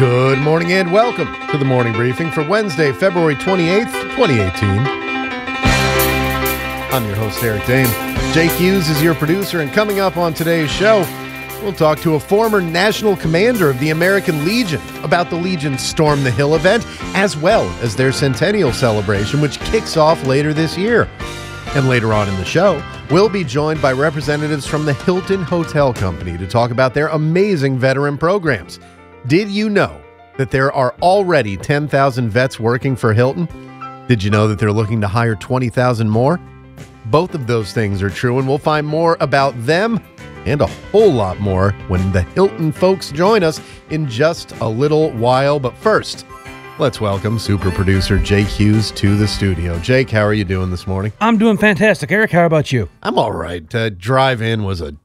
Good morning and welcome to the morning briefing for Wednesday, February 28th, 2018. I'm your host, Eric Dehm. Jake Hughes is your producer, and coming up on today's show, we'll talk to a former national commander of the American Legion about the Legion's Storm the Hill event, as well as their centennial celebration, which kicks off later this year. And later on in the show, we'll be joined by representatives from the Hilton Hotel Company to talk about their amazing veteran programs. Did you know that there are already 10,000 vets working for Hilton? Did you know that they're looking to hire 20,000 more? Both of those things are true, and we'll find more about them and a whole lot more when the Hilton folks join us in just a little while. But first, let's welcome super producer Jake Hughes to the studio. Jake, how are you doing this morning? I'm doing fantastic. Eric, how about you? I'm all right. Uh, drive in was a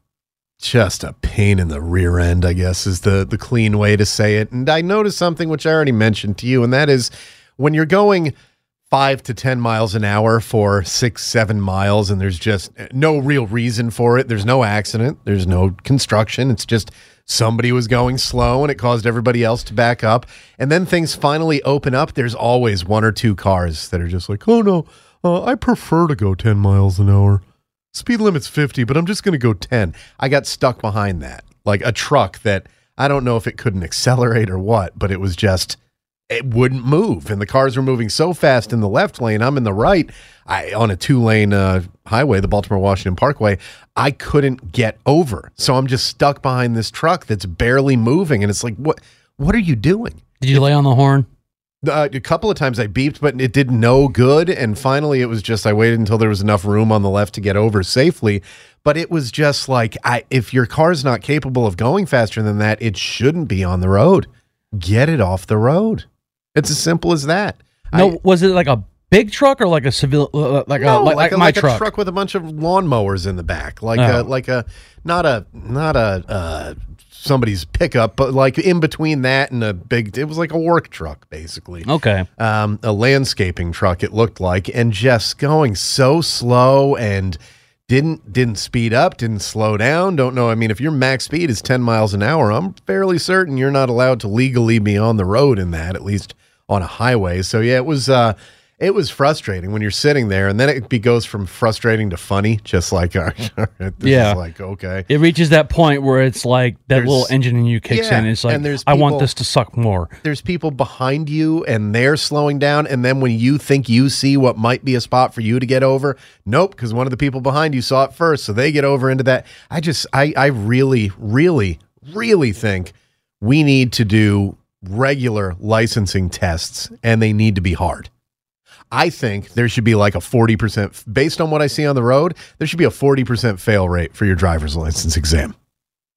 just a pain in the rear end, I guess is the the clean way to say it. And I noticed something which I already mentioned to you, and that is when you're going five to ten miles an hour for six, seven miles, and there's just no real reason for it. There's no accident. There's no construction. It's just somebody was going slow and it caused everybody else to back up. And then things finally open up. There's always one or two cars that are just like, oh no, uh, I prefer to go 10 miles an hour. Speed limit's 50, but I'm just going to go 10. I got stuck behind that, like a truck that I don't know if it couldn't accelerate or what, but it was just, it wouldn't move. And the cars were moving so fast in the left lane. I'm in the right. I on a two lane uh, highway, the Baltimore Washington Parkway. I couldn't get over, so I'm just stuck behind this truck that's barely moving. And it's like, what? What are you doing? Did you lay on the horn? Uh, a couple of times I beeped, but it did no good. And finally, it was just I waited until there was enough room on the left to get over safely. But it was just like, I, if your car's not capable of going faster than that, it shouldn't be on the road. Get it off the road. It's as simple as that. No, I- was it like a big truck or like a civil, uh, like no, a like, like a, my like truck? truck with a bunch of lawnmowers in the back, like a Oh. like a not a not a uh, somebody's pickup, but like in between that and a big. It was like a work truck, basically. Okay. um, a landscaping truck. It looked like, and just going so slow and didn't didn't speed up, didn't slow down. Don't know. I mean, if your max speed is ten miles an hour, I'm fairly certain you're not allowed to legally be on the road in that, at least on a highway. So yeah, it was. Uh, it was frustrating when you're sitting there, and then it be, goes from frustrating to funny, just like, uh, Yeah. like okay, It reaches that point where it's like that There's- little engine in you kicks yeah, in. It's like, there's I want this to suck more. there's people behind you and they're slowing down and then when you think you see what might be a spot for you to get over nope because one of the people behind you saw it first so they get over into that i just i i really really really think we need to do regular licensing tests and they need to be hard I think there should be like a 40%, based on what I see on the road, there should be a 40% fail rate for your driver's license exam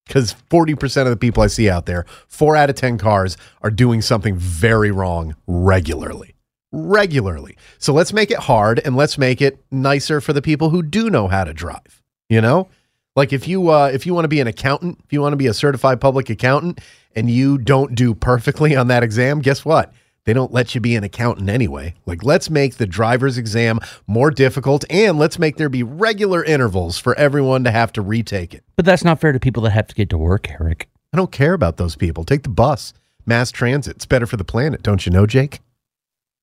because 40% of the people I see out there, four out of 10 cars, are doing something very wrong regularly. Regularly. So let's make it hard and let's make it nicer for the people who do know how to drive. You know? Like if you uh, if you want to be an accountant, if you want to be a certified public accountant and you don't do perfectly on that exam, guess what? They don't let you be an accountant anyway. Like let's make the driver's exam more difficult and let's make there be regular intervals for everyone to have to retake it. But that's not fair to people that have to get to work, Eric. I don't care about those people. Take the bus, mass transit. It's better for the planet, don't you know, Jake?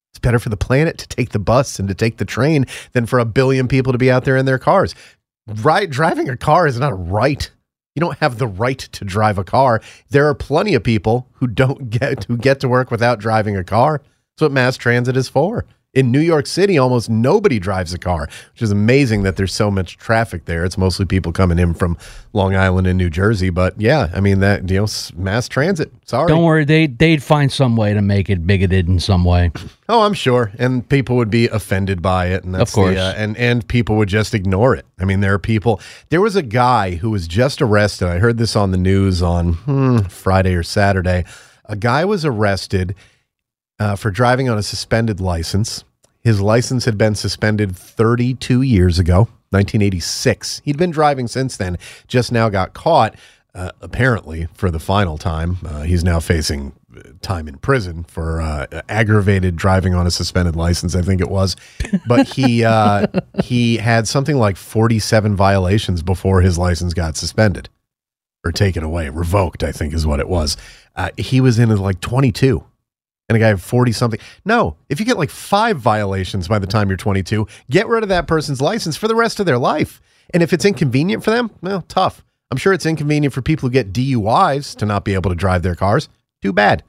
It's better for the planet to take the bus and to take the train than for a billion people to be out there in their cars. Right, driving a car is not a right. You don't have the right to drive a car. There are plenty of people who don't get who get to work without driving a car. That's what mass transit is for. In New York City, almost nobody drives a car, which is amazing that there's so much traffic there. It's mostly people coming in from Long Island and New Jersey. But yeah, I mean that you know mass transit. Sorry. Don't worry, they they'd find some way to make it bigoted in some way. Oh, I'm sure, and people would be offended by it, and that's Of course. the, uh, and and people would just ignore it. I mean, there are people. There was a guy who was just arrested. I heard this on the news on hmm, Friday or Saturday. A guy was arrested uh, for driving on a suspended license. His license had been suspended 32 years ago, 1986. He'd been driving since then. Just now got caught. Uh, apparently, for the final time, uh, he's now facing uh, time in prison for uh, aggravated driving on a suspended license. I think it was, but he uh, he had something like 47 violations before his license got suspended or taken away, revoked. I think is what it was. Uh, he was in like 22 and a guy 40 something. No, if you get like five violations by the time you're 22, get rid of that person's license for the rest of their life. And if it's inconvenient for them, well, tough. I'm sure it's inconvenient for people who get DUIs to not be able to drive their cars. Too bad.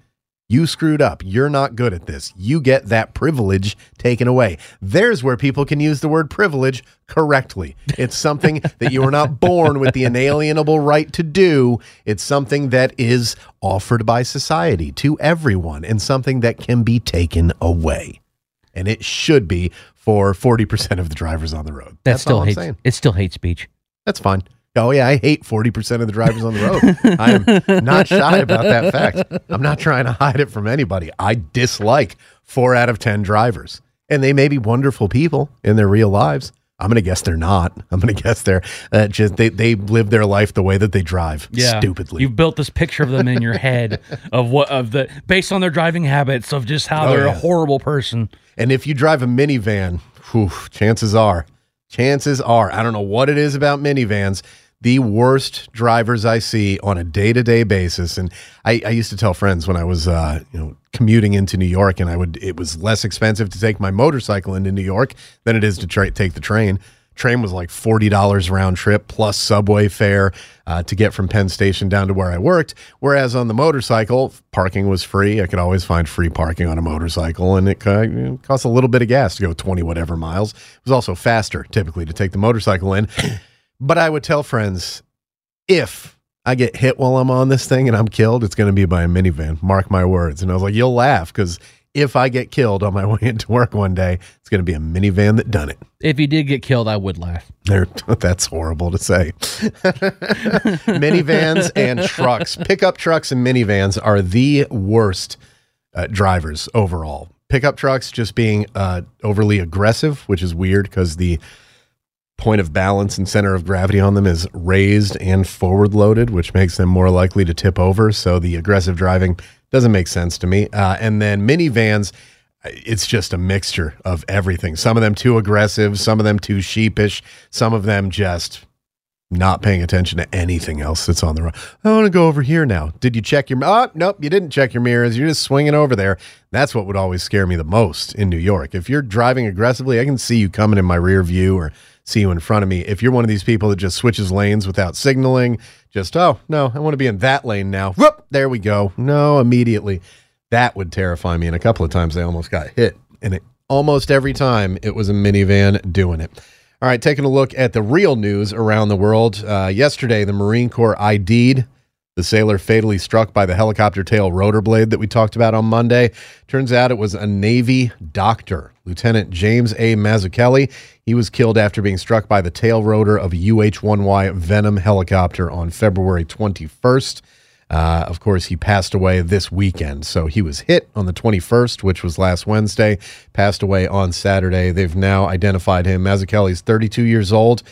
You screwed up. You're not good at this. You get that privilege taken away. There's where people can use the word privilege correctly. It's something that you were not born with the inalienable right to do. It's something that is offered by society to everyone and something that can be taken away. And it should be for 40% of the drivers on the road. That That's still all I'm hates saying. it still hate speech. That's fine. Oh yeah, I hate forty percent of the drivers on the road. I am not shy about that fact. I'm not trying to hide it from anybody. I dislike four out of ten drivers, and they may be wonderful people in their real lives. I'm gonna guess they're not. I'm gonna guess they're uh, just they they live their life the way that they drive. stupidly. You've built this picture of them in your head of what of the based on their driving habits of just how Oh, they're yeah. a horrible person. And if you drive a minivan, whew, chances are, chances are, I don't know what it is about minivans, the worst drivers I see on a day to day basis. And I, I used to tell friends when I was, uh, you know, commuting into New York, and I would, it was less expensive to take my motorcycle into New York than it is to tra- take the train. Train was like forty dollars round trip plus subway fare uh, to get from Penn Station down to where I worked. Whereas on the motorcycle, parking was free. I could always find free parking on a motorcycle, and it co- you cost a little bit of gas to go twenty whatever miles. It was also faster typically to take the motorcycle in. But I would tell friends if I get hit while I'm on this thing and I'm killed, it's going to be by a minivan. Mark my words. And I was like, you'll laugh because if I get killed on my way into work one day, it's going to be a minivan that done it. If he did get killed, I would laugh. There, that's horrible to say. minivans and trucks, pickup trucks and minivans are the worst uh, drivers overall. Pickup trucks just being uh, overly aggressive, which is weird because the point of balance and center of gravity on them is raised and forward loaded, which makes them more likely to tip over. So the aggressive driving doesn't make sense to me. Uh, and then minivans, it's just a mixture of everything. Some of them too aggressive, some of them too sheepish, some of them just not paying attention to anything else that's on the road. I want to go over here now. Did you check your? Oh, nope, you didn't check your mirrors. You're just swinging over there. That's what would always scare me the most in New York. If you're driving aggressively, I can see you coming in my rear view or see you in front of me. If you're one of these people that just switches lanes without signaling, just oh no, I want to be in that lane now. Whoop, there we go. No, immediately. That would terrify me. And a couple of times I almost got hit, and it almost every time it was a minivan doing it. All right, taking a look at the real news around the world. Uh, yesterday, the Marine Corps ID'd the sailor fatally struck by the helicopter tail rotor blade that we talked about on Monday. Turns out it was a Navy doctor, Lieutenant James A. Mazzucchelli. He was killed after being struck by the tail rotor of a UH 1Y Venom helicopter on February 21st. Uh, of course, he passed away this weekend. So he was hit on the 21st, which was last Wednesday, passed away on Saturday. They've now identified him. Mazzucchelli's 32 years old.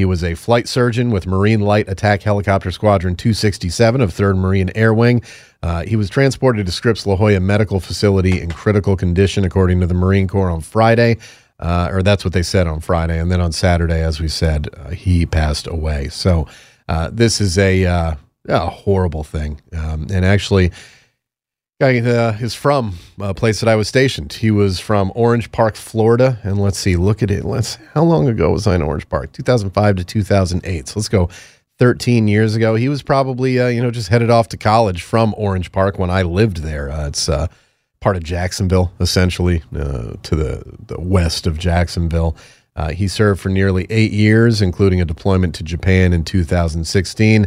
He was a flight surgeon with Marine Light Attack Helicopter Squadron 267 of 3rd Marine Air Wing. Uh, he was transported to Scripps La Jolla Medical Facility in critical condition, according to the Marine Corps on Friday. Uh, or that's what they said on Friday. And then on Saturday, as we said, uh, he passed away. So uh, this is a, uh, a horrible thing. Um, and actually, guy uh, is from a place that I was stationed. He was from Orange Park, Florida. And let's see, look at it. Let's how long ago was I in Orange Park? 2005 to 2008. So let's go 13 years ago. He was probably uh, you know just headed off to college from Orange Park when I lived there. Uh, it's uh, part of Jacksonville, essentially, uh, to the, the west of Jacksonville. Uh, he served for nearly eight years, including a deployment to Japan in 2016.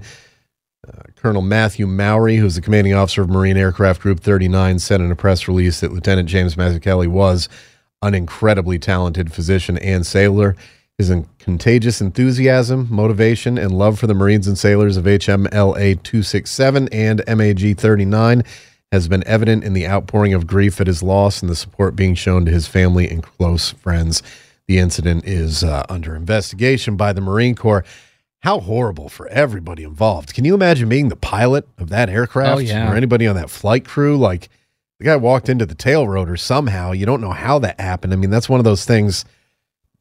Colonel Matthew Mowry, who's the commanding officer of Marine Aircraft Group 39, said in a press release that Lieutenant James Mazzucchelli was an incredibly talented physician and sailor. His contagious enthusiasm, motivation, and love for the Marines and sailors of HMLA 267 and MAG 39 has been evident in the outpouring of grief at his loss and the support being shown to his family and close friends. The incident is uh, under investigation by the Marine Corps. How horrible for everybody involved. Can you imagine being the pilot of that aircraft Oh, yeah. or anybody on that flight crew? Like the guy walked into the tail rotor somehow. You don't know how that happened. I mean, that's one of those things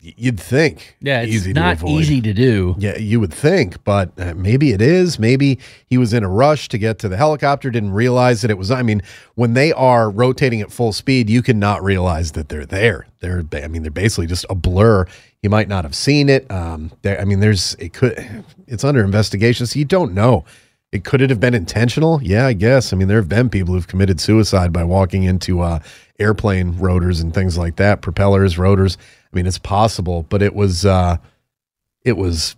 you'd think. Yeah, it's easy to not avoid. easy to do. Yeah, you would think, but uh, maybe it is. Maybe he was in a rush to get to the helicopter, didn't realize that it was. I mean, when they are rotating at full speed, you cannot realize that they're there. They're, I mean, they're basically just a blur. He might not have seen it. Um, there, I mean, there's it could. It's under investigation, so you don't know. It could it have been intentional? Yeah, I guess. I mean, there have been people who've committed suicide by walking into uh, airplane rotors and things like that, propellers, rotors. I mean, it's possible, but it was. Uh, it was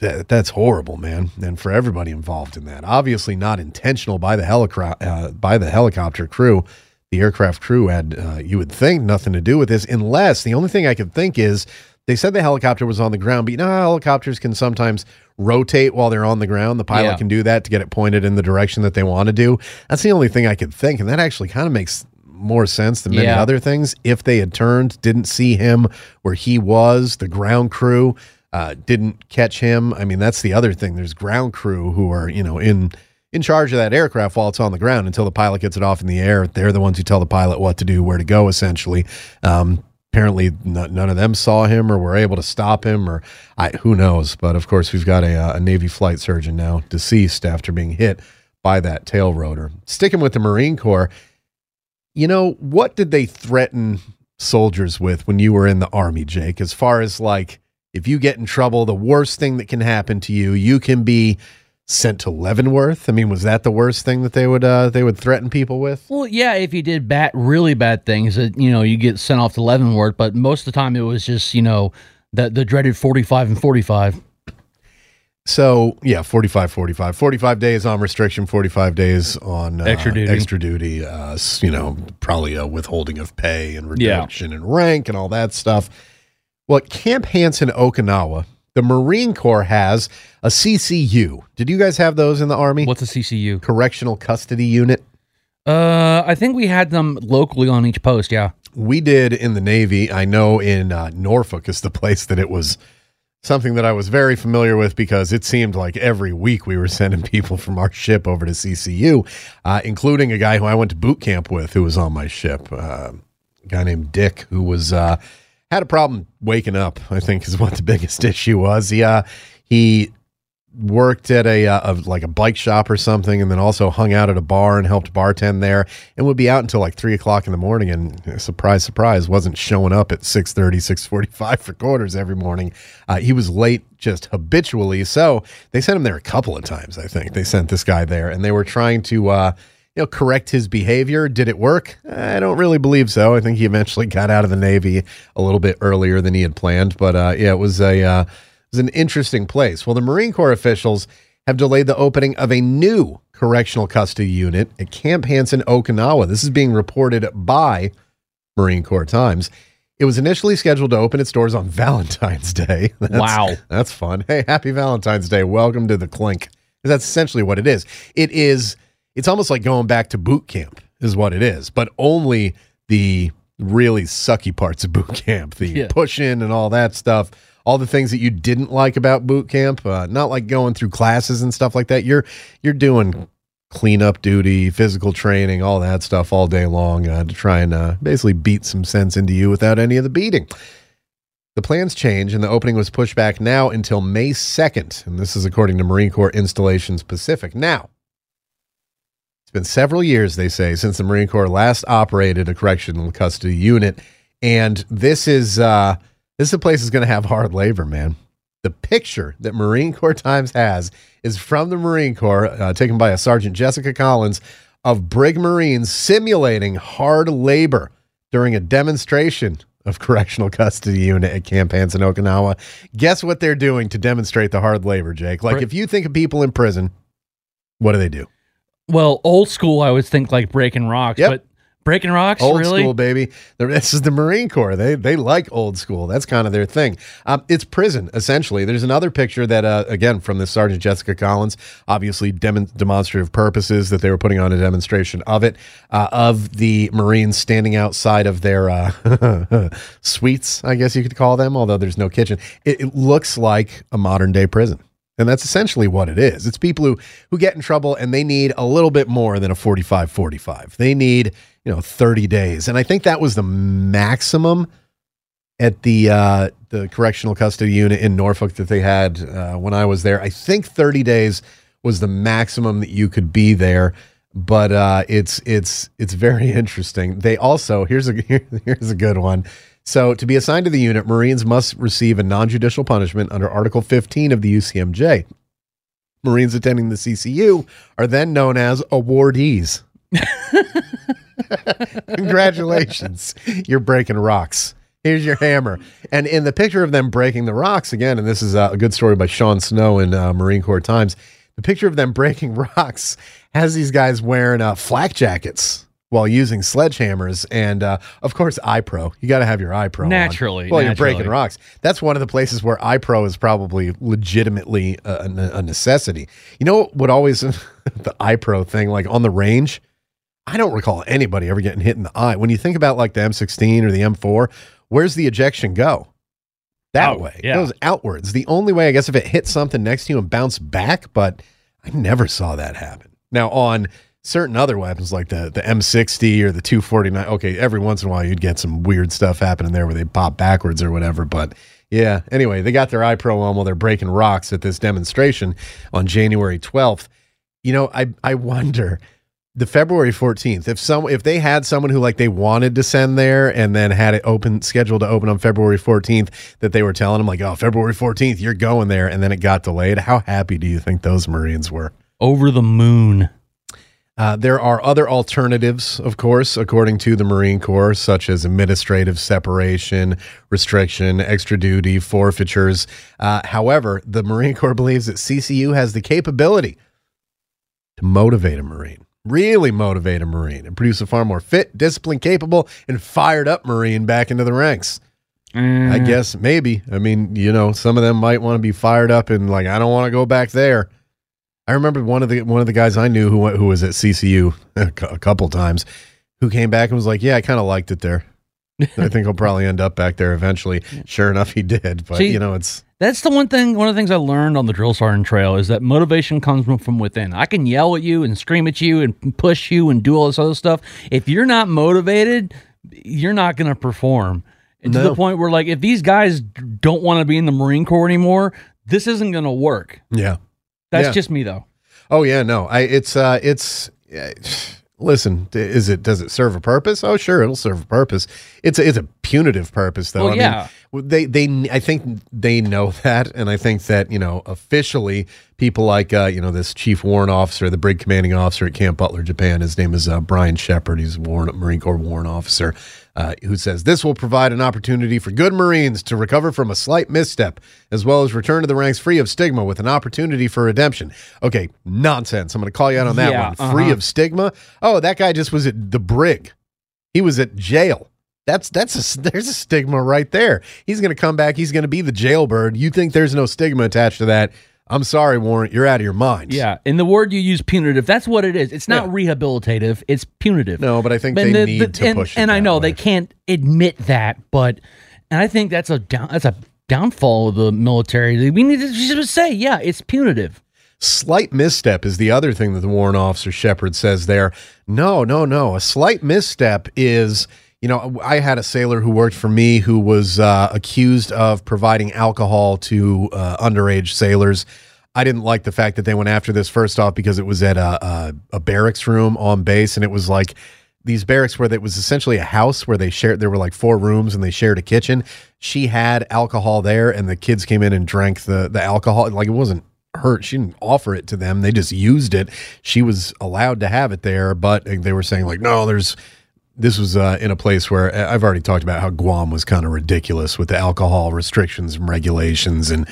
that, that's horrible, man, and for everybody involved in that. Obviously, not intentional by the helicopter uh, by the helicopter crew. The aircraft crew had, uh, you would think, nothing to do with this, unless the only thing I could think is they said the helicopter was on the ground, but you know how helicopters can sometimes rotate while they're on the ground. The pilot Yeah. can do that to get it pointed in the direction that they want to do. That's the only thing I could think, and that actually kind of makes more sense than many Yeah. other things. If they had turned, didn't see him where he was, the ground crew uh, didn't catch him. I mean, that's the other thing. There's ground crew who are, you know, in in charge of that aircraft while it's on the ground until the pilot gets it off in the air. They're the ones who tell the pilot what to do, where to go, essentially. Um, apparently, n- none of them saw him or were able to stop him, or I, who knows. But of course, we've got a, uh, a Navy flight surgeon now deceased after being hit by that tail rotor. Sticking with the Marine Corps, you know, what did they threaten soldiers with when you were in the Army, Jake? As far as like, if you get in trouble, the worst thing that can happen to you, you can be sent to Leavenworth. I mean, was that the worst thing that they would uh, they would threaten people with? Well, yeah, if you did bad, really bad things, that you know, you get sent off to Leavenworth. But most of the time, it was just you know the the dreaded forty-five and forty-five. So yeah, 45, 45, 45 days on restriction, 45 days on uh, Extra duty. extra duty, uh, you know, probably a withholding of pay and reduction in rank and all that stuff. Well, at Camp Hansen, Okinawa, the Marine Corps has a CCU. Did you guys have those in the Army? What's a CCU? Correctional Custody Unit. Uh, I think we had them locally on each post. Yeah. We did in the Navy. I know in uh, Norfolk is the place that it was something that I was very familiar with because it seemed like every week we were sending people from our ship over to CCU, uh, including a guy who I went to boot camp with who was on my ship, uh, a guy named Dick who was uh, had a problem waking up. I think is what the biggest issue was. He uh, he worked at a, uh, a like a bike shop or something, and then also hung out at a bar and helped bartend there, and would be out until like three o'clock in the morning. And uh, surprise, surprise, wasn't showing up at 6.30, 6.45 for quarters every morning. Uh, he was late just habitually, so they sent him there a couple of times. I think they sent this guy there, and they were trying to. Uh, you know, correct his behavior. Did it work? I don't really believe so. I think he eventually got out of the Navy a little bit earlier than he had planned. But uh, yeah, it was a uh, was an interesting place. Well, the Marine Corps officials have delayed the opening of a new correctional custody unit at Camp Hansen, Okinawa. This is being reported by Marine Corps Times. It was initially scheduled to open its doors on Valentine's Day. That's- Wow. That's fun. Hey, happy Valentine's Day. Welcome to the clink. That's essentially what it is. It is it's almost like going back to boot camp is what it is, but only the really sucky parts of boot camp, the Yeah. pushing and all that stuff, all the things that you didn't like about boot camp, uh, not like going through classes and stuff like that. You're you're doing cleanup duty, physical training, all that stuff all day long uh, to try and uh, basically beat some sense into you without any of the beating. The plans change, and the opening was pushed back now until May 2nd. And this is according to Marine Corps Installations Pacific. Now, it's been several years, they say, since the Marine Corps last operated a correctional custody unit. And this is uh, this is a place that's going to have hard labor, man. The picture that Marine Corps Times has is from the Marine Corps, uh, taken by a Sergeant Jessica Collins, of Brig Marines simulating hard labor during a demonstration of correctional custody unit at Camp Hansen, Okinawa. Guess what they're doing to demonstrate the hard labor, Jake? Like, if you think of people in prison, what do they do? Well, old school, I always think like breaking rocks, Yep. but breaking rocks, Old really? school, baby. This is the Marine Corps. They they like old school. That's kind of their thing. Um, it's prison essentially. There's another picture that uh, again from the Sergeant Jessica Collins, obviously demon- demonstrative purposes that they were putting on a demonstration of it uh, of the Marines standing outside of their uh, suites, I guess you could call them. Although there's no kitchen, it, it looks like a modern day prison. And that's essentially what it is. It's people who who get in trouble and they need a little bit more than a 45 45. They need, you know, 30 days. And I think that was the maximum at the uh the correctional custody unit in Norfolk that they had uh, when I was there. I think 30 days was the maximum that you could be there. But uh, it's it's it's very interesting. They also here's a here, here's a good one. So to be assigned to the unit, Marines must receive a non-judicial punishment under Article 15 of the UCMJ. Marines attending the CCU are then known as awardees. Congratulations. You're breaking rocks. Here's your hammer. And in the picture of them breaking the rocks, again, and this is a good story by Shawn Snow in uh, Marine Corps Times, the picture of them breaking rocks has these guys wearing uh, flak jackets while using sledgehammers. And uh, of course, eye pro. You got to have your eye pro. on Naturally, While you're breaking rocks. That's one of the places where eye pro is probably legitimately a, a- a necessity. You know what always, the eye pro thing, like on the range? I don't recall anybody ever getting hit in the eye. When you think about like the M16 or the M4, where's the ejection go? That Out, way. yeah. It goes outwards. The only way, I guess, if it hits something next to you and bounced back, but I never saw that happen. Now, on certain other weapons like the, the M60 or the 249, okay, every once in a while you'd get some weird stuff happening there where they pop backwards or whatever. But yeah, anyway, they got their eye pro on while they're breaking rocks at this demonstration on January 12th. You know, I, I wonder the February 14th, if some if they had someone who like they wanted to send there and then had it open scheduled to open on February 14th that they were telling them like, "Oh, February 14th, you're going there." And then it got delayed. How happy do you think those Marines were? Over the moon. Uh, there are other alternatives, of course, according to the Marine Corps, such as administrative separation, restriction, extra duty, forfeitures. Uh, however, the Marine Corps believes that CCU has the capability to motivate a Marine, really motivate a Marine, and produce a far more fit, disciplined, capable, and fired up Marine back into the ranks. I mm. guess maybe. I mean, you know, some of them might want to be fired up and like, I don't want to go back there. I remember one of the one of the guys I knew who went, who was at CCU a a couple times, who came back and was like, "Yeah, I kind of liked it there. I think he'll probably end up back there eventually." Sure enough, he did. But See- you know, it's That's the one thing. One of the things I learned on the drill sergeant trail is that motivation comes from- from within. I can yell at you and scream at you and push you and do all this other stuff. If you're not motivated, you're not going to perform. And to the point where, like, if these guys don't want to be in the Marine Corps anymore, this isn't going to work. yeah. That's Yeah. just me, though. Oh yeah, no. I it's uh it's uh, listen, is it does it serve a purpose? Oh sure, it'll serve a purpose. It's a, it's a punitive purpose though. Well, I yeah. mean, they they I think they know that and I think that, you know, officially people like uh, you know, this chief warrant officer, the brig commanding officer at Camp Butler, Japan, his name is uh, Brian Shepard. He's a warrant Marine Corps warrant officer. Uh, who says this will provide an opportunity for good Marines to recover from a slight misstep, as well as return to the ranks free of stigma with an opportunity for redemption. Okay, nonsense. I'm going to call you out on that Yeah, one. Free uh-huh. of stigma. Oh, that guy just was at the brig. He was at jail. That's that's a, there's a stigma right there. He's going to come back. He's going to be the jailbird. You think there's no stigma attached to that? I'm sorry, Warrant. You're out of your mind. Yeah. And the word you use, punitive, that's what it is. It's not Yeah. rehabilitative, it's punitive. No, but I think And they the- need the- to and, push it. and I know way. they can't admit that, but and I think that's a down that's a downfall of the military. We need to just say, yeah, it's punitive. Slight misstep is the other thing that the warrant officer Shepard says there. No, no, no. A slight misstep is, you know, I had a sailor who worked for me who was uh, accused of providing alcohol to uh, underage sailors. I didn't like the fact that they went after this first off because it was at a, a, a barracks room on base and it was like these barracks where it was essentially a house where they shared there were like four rooms and they shared a kitchen she had alcohol there and the kids came in and drank the the alcohol like it wasn't her. She didn't offer it to them. They just used it. She was allowed to have it there, but they were saying like, no, there's this was uh, in a place where uh, I've already talked about how Guam was kind of ridiculous with the alcohol restrictions and regulations and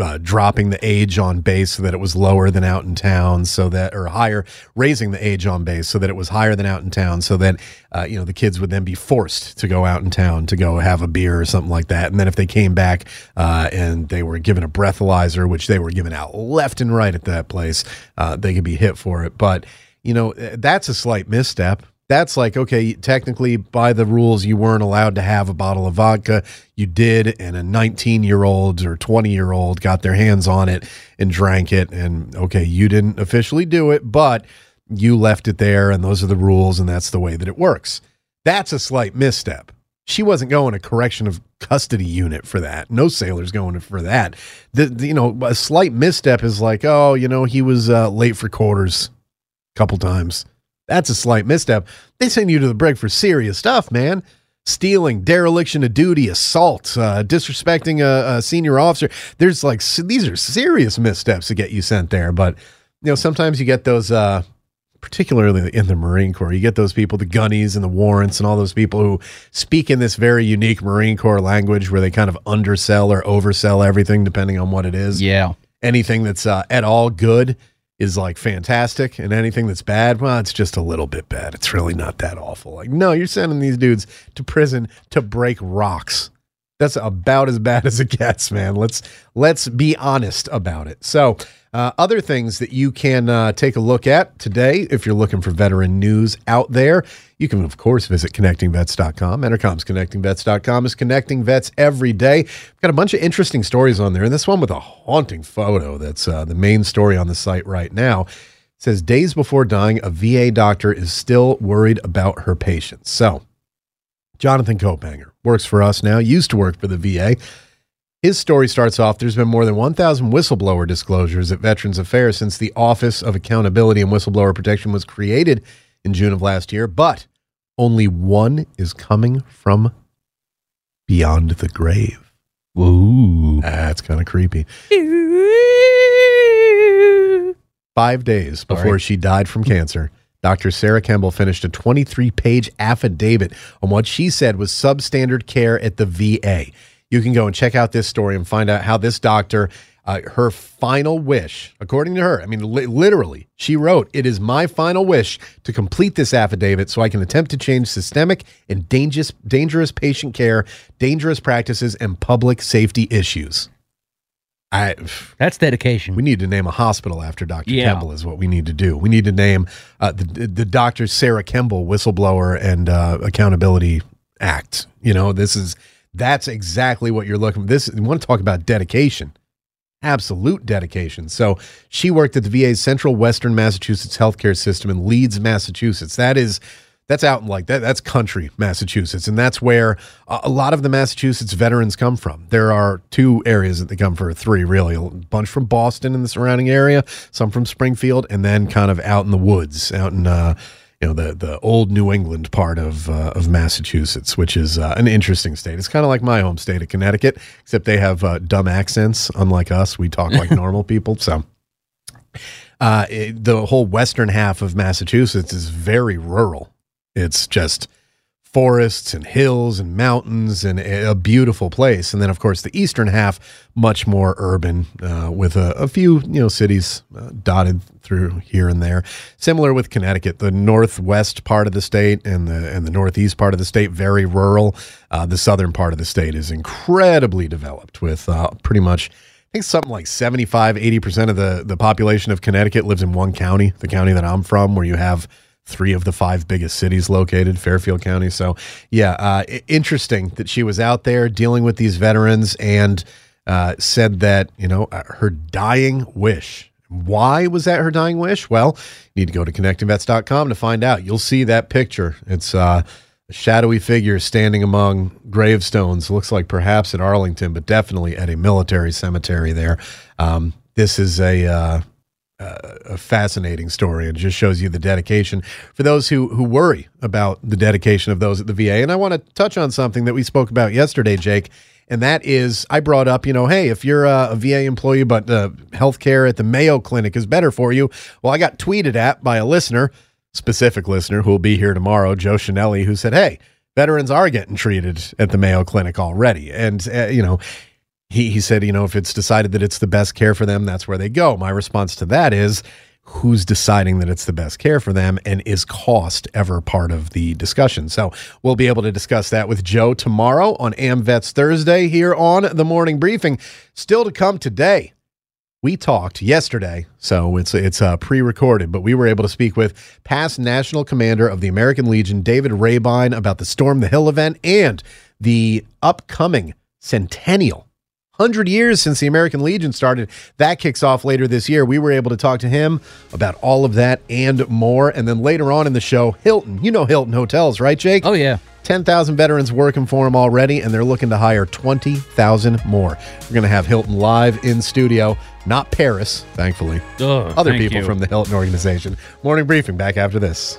uh, dropping the age on base so that it was lower than out in town, so that or higher, raising the age on base so that it was higher than out in town, so that uh, you know the kids would then be forced to go out in town to go have a beer or something like that, and then if they came back uh, and they were given a breathalyzer, which they were given out left and right at that place, uh, they could be hit for it, but. You know, that's a slight misstep that's like okay technically by the rules you weren't allowed to have a bottle of vodka. You did and a 19 year old or 20 year old got their hands on it and drank it and okay you didn't officially do it but you left it there and those are the rules and that's the way that it works. That's a slight misstep. She wasn't going to a correction of custody unit for that. No sailor's going for that. The, the, you know a slight misstep is like oh you know he was uh, late for quarters a couple times that's a slight misstep. They send you to the brig for serious stuff, man. Stealing, dereliction of duty, assault, uh, disrespecting a, a, senior officer. There's like these are serious missteps to get you sent there. But you know, sometimes you get those, uh, particularly in the Marine Corps, you get those people, the gunnies and the warrants, and all those people who speak in this very unique Marine Corps language where they kind of undersell or oversell everything depending on what it is. Yeah, anything that's uh, at all good is like fantastic and anything that's bad, well, it's just a little bit bad. It's really not that awful. Like, no, you're sending these dudes to prison to break rocks. That's about as bad as it gets, man. Let's let's be honest about it. So, uh, other things that you can uh, take a look at today, if you're looking for veteran news out there, you can, of course, visit connectingvets.com. Entercom's connectingvets.com is connecting vets every day. We've got a bunch of interesting stories on there, and this one with a haunting photo that's uh, the main story on the site right now. It says days before dying, a VA doctor is still worried about her patients. So, Jonathan Kaupanger works for us now, used to work for the VA. His story starts off there's been more than 1,000 whistleblower disclosures at Veterans Affairs since the Office of Accountability and Whistleblower Protection was created in June of last year, but only one is coming from beyond the grave. Ooh. That's kind of creepy. Five days before Sorry. she died from cancer, Dr. Sarah Kemble finished a 23 page affidavit on what she said was substandard care at the VA you can go and check out this story and find out how this doctor, uh, her final wish, according to her, I mean, li- literally, she wrote, It is my final wish to complete this affidavit so I can attempt to change systemic and dangerous, dangerous patient care, dangerous practices, and public safety issues. I, That's dedication. We need to name a hospital after Dr. Yeah. Kemble is what we need to do. We need to name uh, the the Dr. Sarah Kemble Whistleblower and uh, Accountability Act. You know, this is that's exactly what you're looking for. This you want to talk about dedication. Absolute dedication. So she worked at the VA's Central Western Massachusetts healthcare system in Leeds, Massachusetts. That is that's out in like that that's country massachusetts and that's where a lot of the massachusetts veterans come from there are two areas that they come for three really a bunch from boston and the surrounding area some from springfield and then kind of out in the woods out in uh, you know the the old New England part of uh, of Massachusetts, which is uh, an interesting state. It's kind of like my home state of Connecticut, except they have uh, dumb accents. Unlike us, we talk like normal people. So, uh, it, the whole western half of Massachusetts is very rural. It's just forests and hills and mountains and a beautiful place. And then, of course, the eastern half, much more urban, uh, with a, a, few you know cities uh, dotted through here and there. Similar with Connecticut, the northwest part of the state and the and the northeast part of the state very rural. Uh, the southern part of the state is incredibly developed, with uh, pretty much. I think something like 75, 80% of the, the population of Connecticut lives in one county, the county that I'm from, where you have three of the five biggest cities located, Fairfield County. So, yeah, uh, interesting that she was out there dealing with these veterans and uh, said that, you know, uh, her dying wish. Why was that her dying wish? Well, you need to go to connectingvets.com to find out. You'll see that picture. It's uh, a shadowy figure standing among gravestones. Looks like perhaps at Arlington, but definitely at a military cemetery there. Um, this is a uh, a fascinating story and just shows you the dedication for those who who worry about the dedication of those at the VA. And I want to touch on something that we spoke about yesterday, Jake, And that is, I brought up, you know, hey, if you're a, a VA employee, but uh, healthcare at the Mayo Clinic is better for you. Well, I got tweeted at by a listener, specific listener who will be here tomorrow, Joe Chenelly, who said, hey, veterans are getting treated at the Mayo Clinic already. And, uh, you know, he, he said, you know, if it's decided that it's the best care for them, that's where they go. My response to that is, who's deciding that it's the best care for them and is cost ever part of the discussion so we'll be able to discuss that with joe tomorrow on amvets thursday here on the morning briefing still to come today we talked yesterday so it's it's uh, pre-recorded but we were able to speak with past national commander of the american legion david rehbein about the storm the hill event and the upcoming centennial 100 years since the American Legion started. That kicks off later this year. We were able to talk to him about all of that and more. And then later on in the show, Hilton. You know Hilton Hotels, right, Jake? Oh, yeah. 10,000 veterans working for them already, and they're looking to hire 20,000 more. We're going to have Hilton live in studio, not Paris, thankfully. Other thank people you. from the Hilton organization. Morning briefing back after this.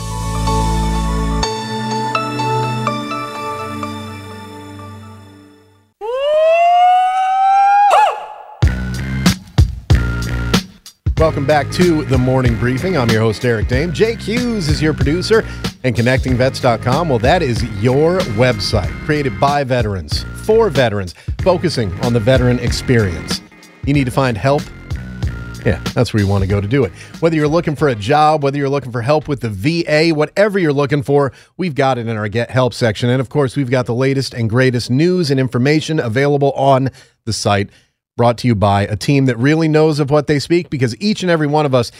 Welcome back to the morning briefing. I'm your host, Eric Dehm. Jake Hughes is your producer, and ConnectingVets.com, well, that is your website created by veterans, for veterans, focusing on the veteran experience. You need to find help. Yeah, that's where you want to go to do it. Whether you're looking for a job, whether you're looking for help with the VA, whatever you're looking for, we've got it in our Get Help section. And of course, we've got the latest and greatest news and information available on the site brought to you by a team that really knows of what they speak because each and every one of us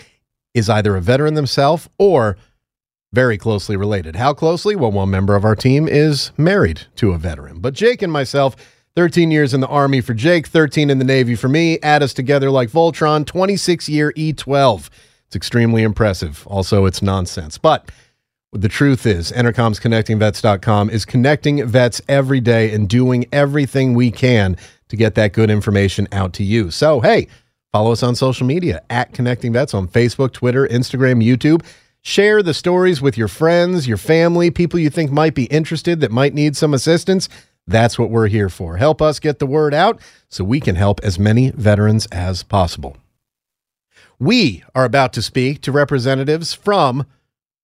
is either a veteran themselves or very closely related. How closely? Well, one member of our team is married to a veteran. But Jake and myself, 13 years in the Army for Jake, 13 in the Navy for me, add us together like Voltron, 26 year E12. It's extremely impressive. Also, it's nonsense. But the truth is, Entercom's ConnectingVets.com is connecting vets every day and doing everything we can to get that good information out to you. So, hey, follow us on social media at Connecting Vets on Facebook, Twitter, Instagram, YouTube. Share the stories with your friends, your family, people you think might be interested that might need some assistance. That's what we're here for. Help us get the word out so we can help as many veterans as possible. We are about to speak to representatives from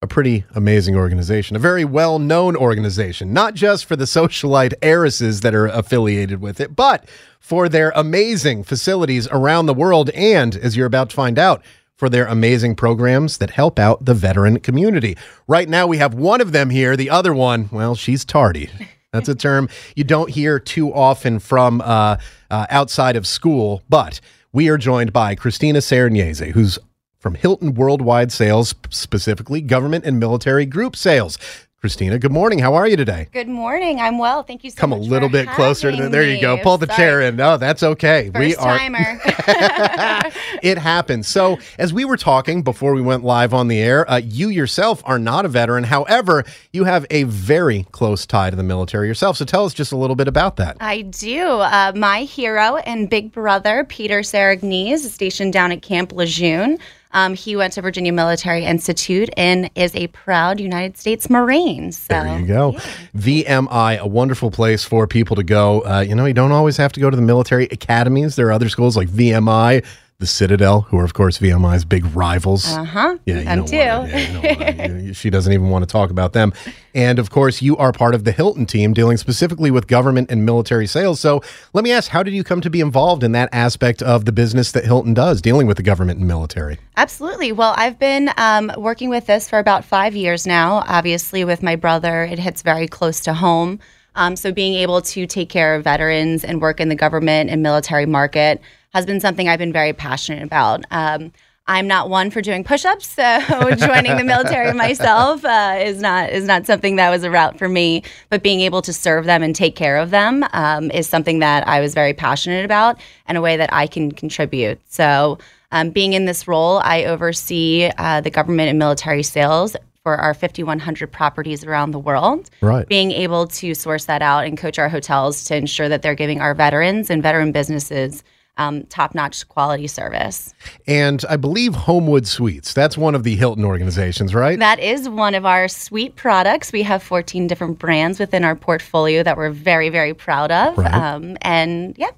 a pretty amazing organization, a very well known organization, not just for the socialite heiresses that are affiliated with it, but for their amazing facilities around the world. And as you're about to find out, for their amazing programs that help out the veteran community. Right now, we have one of them here. The other one, well, she's tardy. That's a term you don't hear too often from uh, uh, outside of school, but we are joined by Christina Saragnese, who's from Hilton Worldwide Sales, specifically government and military group sales. Christina, good morning. How are you today? Good morning. I'm well. Thank you so much. Come a little bit closer to the, there you go. Pull the Sorry. chair in. No, that's okay. First we are timer. it happens. So, as we were talking before we went live on the air, uh, you yourself are not a veteran. However, you have a very close tie to the military yourself. So, tell us just a little bit about that. I do. Uh, my hero and big brother, Peter Saragnese, is stationed down at Camp Lejeune. Um, he went to Virginia Military Institute and is a proud United States Marine. So There you go. VMI, a wonderful place for people to go. Uh, you know, you don't always have to go to the military academies. There are other schools like VMI, the Citadel, who are, of course, VMI's big rivals. Uh huh. Yeah, you too. wanna- yeah, you- she doesn't even want to talk about them. And of course, you are part of the Hilton team dealing specifically with government and military sales. So let me ask, how did you come to be involved in that aspect of the business that Hilton does, dealing with the government and military? Absolutely. Well, I've been um, working with this for about five years now. Obviously, with my brother, it hits very close to home. Um, so, being able to take care of veterans and work in the government and military market has been something I've been very passionate about. Um, I'm not one for doing push-ups, so joining the military myself uh, is not is not something that was a route for me. But being able to serve them and take care of them um, is something that I was very passionate about and a way that I can contribute. So, um, being in this role, I oversee uh, the government and military sales for our 5,100 properties around the world. Right. Being able to source that out and coach our hotels to ensure that they're giving our veterans and veteran businesses um, top notch quality service. And I believe Homewood Suites, that's one of the Hilton organizations, right? That is one of our suite products. We have 14 different brands within our portfolio that we're very, very proud of. Right. Um, and yeah,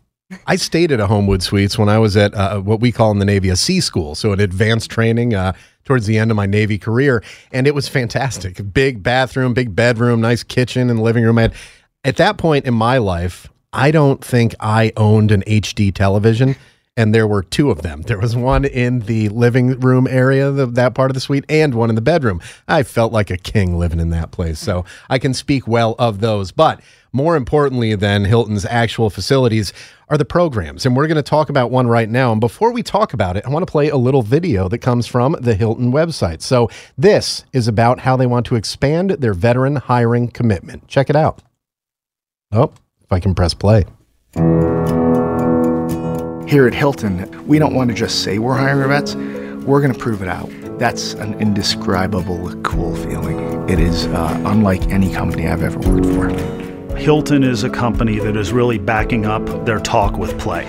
I stayed at a Homewood Suites when I was at uh, what we call in the Navy a sea school, so an advanced training uh, towards the end of my Navy career, and it was fantastic. Big bathroom, big bedroom, nice kitchen and living room. And at that point in my life, I don't think I owned an HD television. And there were two of them. There was one in the living room area, the, that part of the suite, and one in the bedroom. I felt like a king living in that place. So I can speak well of those. But more importantly than Hilton's actual facilities are the programs. And we're going to talk about one right now. And before we talk about it, I want to play a little video that comes from the Hilton website. So this is about how they want to expand their veteran hiring commitment. Check it out. Oh, if I can press play. Here at Hilton, we don't want to just say we're hiring vets, we're going to prove it out. That's an indescribable cool feeling. It is uh, unlike any company I've ever worked for. Hilton is a company that is really backing up their talk with play.